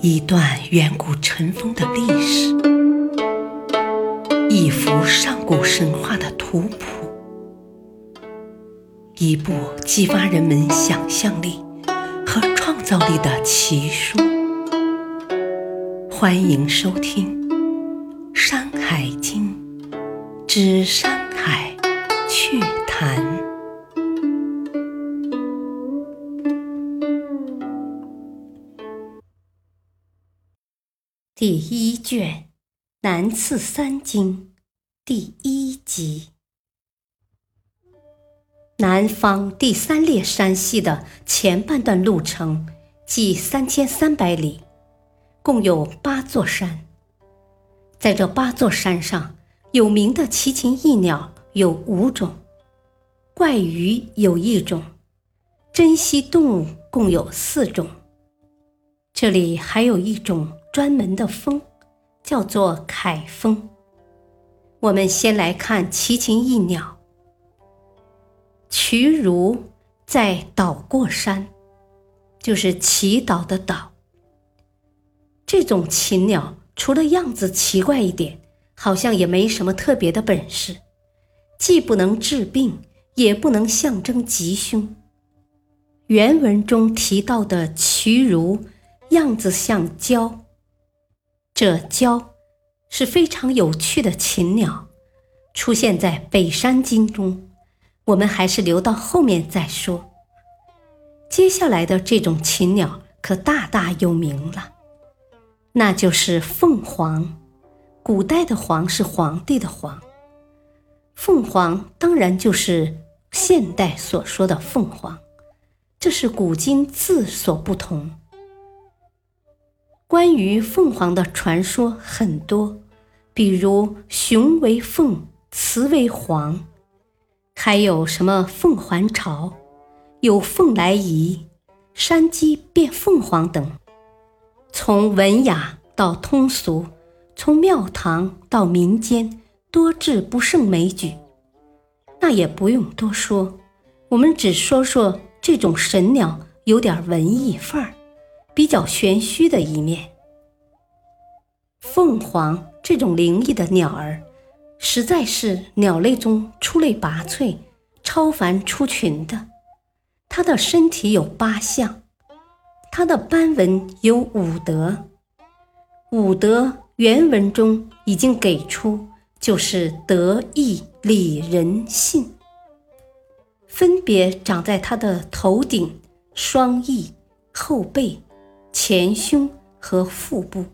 一段远古尘封的历史，一幅上古神话的图谱，一部激发人们想象力和创造力的奇书。欢迎收听《山海经》之《山第一卷《南次三经》第一集。南方第三列山系的前半段路程，即三千三百里，共有八座山。在这八座山上，有名的奇禽异鸟有五种，怪鱼有一种，珍稀动物共有四种。这里还有一种。专门的风，叫做凯风。我们先来看奇禽异鸟。瞿如在岛过山，就是祈祷的祷。这种禽鸟除了样子奇怪一点，好像也没什么特别的本事，既不能治病，也不能象征吉凶。原文中提到的瞿如，样子像蛟。这鹪是非常有趣的禽鸟，出现在《北山经》中。我们还是留到后面再说。接下来的这种禽鸟可大大有名了，那就是凤凰。古代的“凰”是皇帝的“皇”，凤凰当然就是现代所说的凤凰，这是古今字所不同。关于凤凰的传说很多，比如雄为凤，雌为凰，还有什么凤还巢，有凤来仪，山鸡变凤凰等。从文雅到通俗，从庙堂到民间，多至不胜枚举。那也不用多说，我们只说说这种神鸟有点文艺范儿。比较玄虚的一面。凤凰这种灵异的鸟儿，实在是鸟类中出类拔萃、超凡出群的。它的身体有八项，它的斑纹有五德。五德原文中已经给出，就是德、义、礼、仁、信，分别长在它的头顶、双翼、后背。前胸和腹部。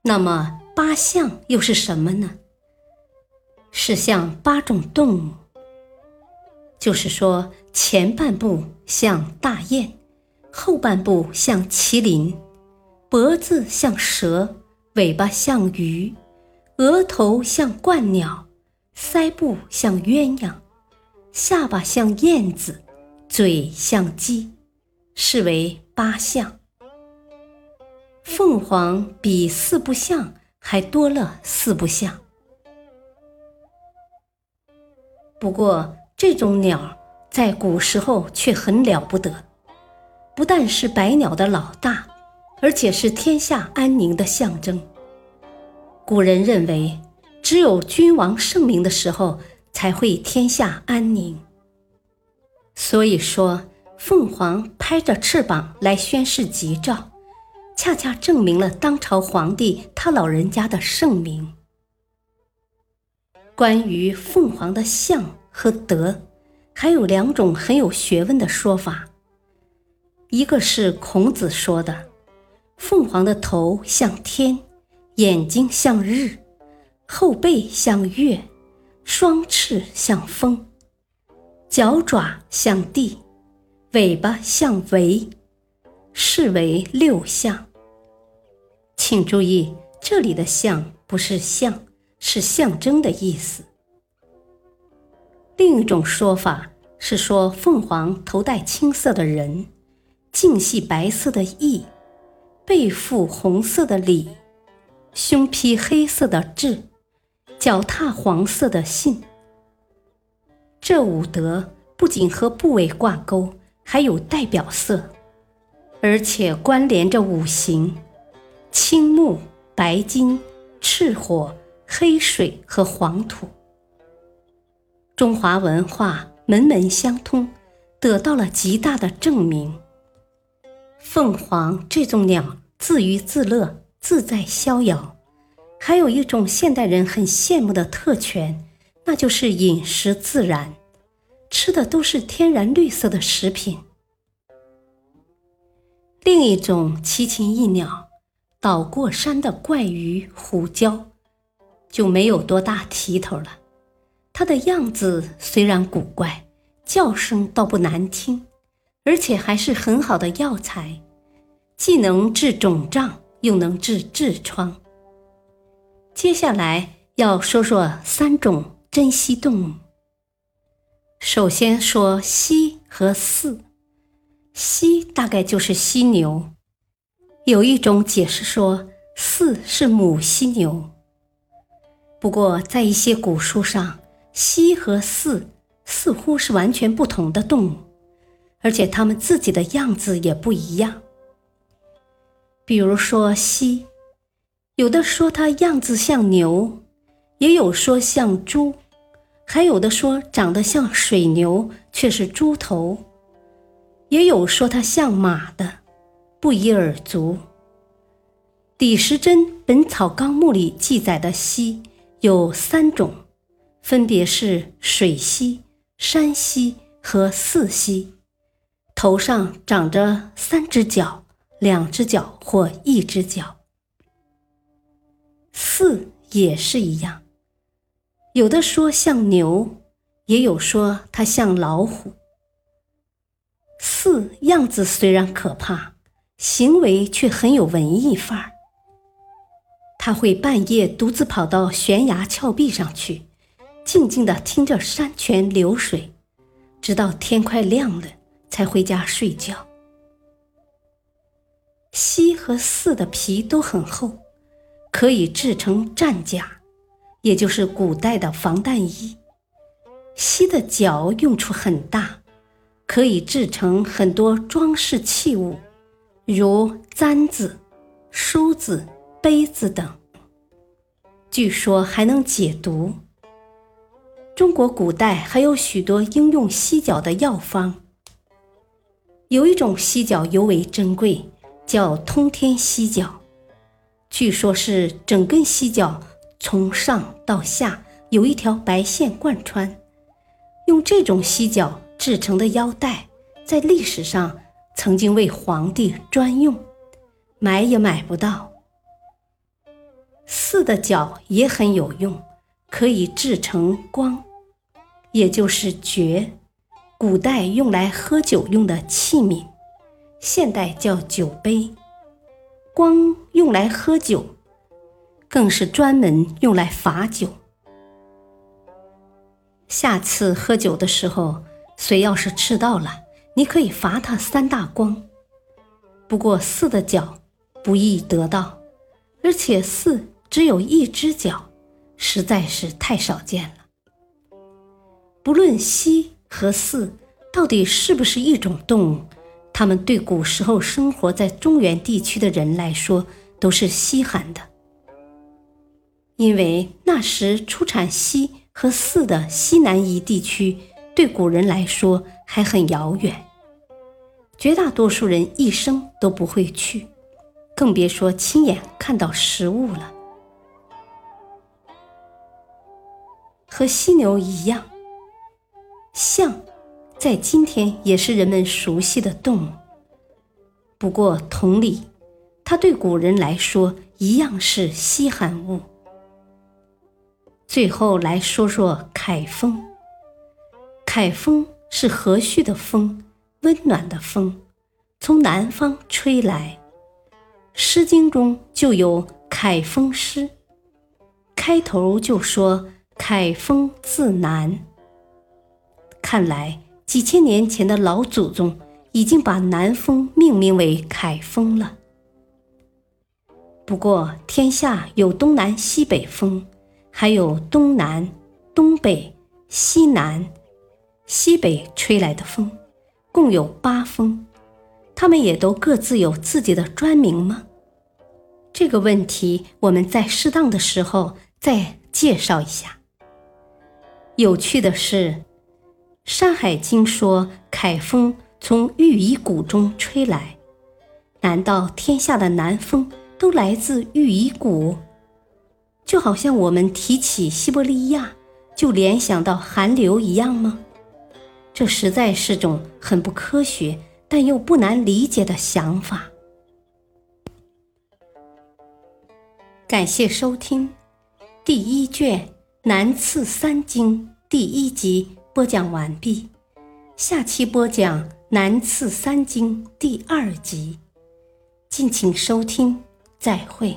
那么八相又是什么呢？是像八种动物，就是说前半部像大雁，后半部像麒麟，脖子像蛇，尾巴像鱼，额头像鹳鸟，腮部像鸳鸯，下巴像燕子，嘴像鸡。是为八相，凤凰比四不像还多了四不像。不过这种鸟在古时候却很了不得，不但是百鸟的老大，而且是天下安宁的象征。古人认为，只有君王圣明的时候，才会天下安宁。所以说。凤凰拍着翅膀来宣示吉兆，恰恰证明了当朝皇帝他老人家的圣明。关于凤凰的相和德，还有两种很有学问的说法。一个是孔子说的，凤凰的头像天，眼睛像日，后背像月，双翅像风，脚爪像地。尾巴像围，是为六象。请注意，这里的“象”不是象，是象征的意思。另一种说法是说，凤凰头戴青色的人，颈系白色的翼，背负红色的礼，胸披黑色的雉，脚踏黄色的信。这五德不仅和部位挂钩。还有代表色，而且关联着五行：青木、白金、赤火、黑水和黄土。中华文化门门相通，得到了极大的证明。凤凰这种鸟自娱自乐、自在逍遥，还有一种现代人很羡慕的特权，那就是饮食自然，吃的都是天然绿色的食品。另一种奇禽异鸟，岛过山的怪鱼虎鹪，就没有多大提头了。它的样子虽然古怪，叫声倒不难听。而且还是很好的药材，既能治肿胀，又能治痔疮。接下来要说说三种珍稀动物。首先说犀和兕，犀大概就是犀牛，有一种解释说兕是母犀牛。不过在一些古书上，犀和兕似乎是完全不同的动物。而且它们自己的样子也不一样。比如说犀，有的说它样子像牛，也有说像猪，还有的说长得像水牛却是猪头，也有说它像马的，不一而足。李时珍《本草纲目》里记载的犀有三种，分别是水犀、山犀和四犀。头上长着三只角、两只角或一只角。四也是一样，有的说像牛，也有说它像老虎。四样子虽然可怕，行为却很有文艺范儿。他会半夜独自跑到悬崖峭壁上去，静静地听着山泉流水，直到天快亮了。才回家睡觉。犀和四的皮都很厚，可以制成战甲，也就是古代的防弹衣。犀的角用处很大，可以制成很多装饰器物，如簪子、梳子、杯子等。据说还能解毒。中国古代还有许多应用犀角的药方。有一种犀角尤为珍贵，叫通天犀角。据说是整根犀角从上到下有一条白线贯穿。用这种犀角制成的腰带，在历史上曾经为皇帝专用，买也买不到。四的角也很有用，可以制成光，也就是爵。古代用来喝酒用的器皿，现代叫酒杯。光用来喝酒，更是专门用来罚酒。下次喝酒的时候，谁要是迟到了，你可以罚他三大光。不过四的脚不易得到，而且四只有一只脚，实在是太少见了。不论西。和四到底是不是一种动物？它们对古时候生活在中原地区的人来说都是稀罕的，因为那时出产犀和兕的西南夷地区对古人来说还很遥远，绝大多数人一生都不会去，更别说亲眼看到实物了。和犀牛一样。象，在今天也是人们熟悉的动物。不过，同理，它对古人来说一样是稀罕物。最后来说说凯风。凯风是和煦的风，温暖的风，从南方吹来。《诗经》中就有凯风诗，开头就说：“凯风自南。”看来，几千年前的老祖宗已经把南风命名为凯风了。不过，天下有东南西北风，还有东南、东北、西南、西北吹来的风，共有八风。他们也都各自有自己的专名吗？这个问题我们在适当的时候再介绍一下。有趣的是，《山海经》说凯风从玉夷谷中吹来，难道天下的南风都来自玉夷谷？就好像我们提起西伯利亚就联想到寒流一样吗？这实在是种很不科学但又不难理解的想法。感谢收听第一卷。南次三经第一集播讲完毕，下期播讲南次三经第二集，敬请收听，再会。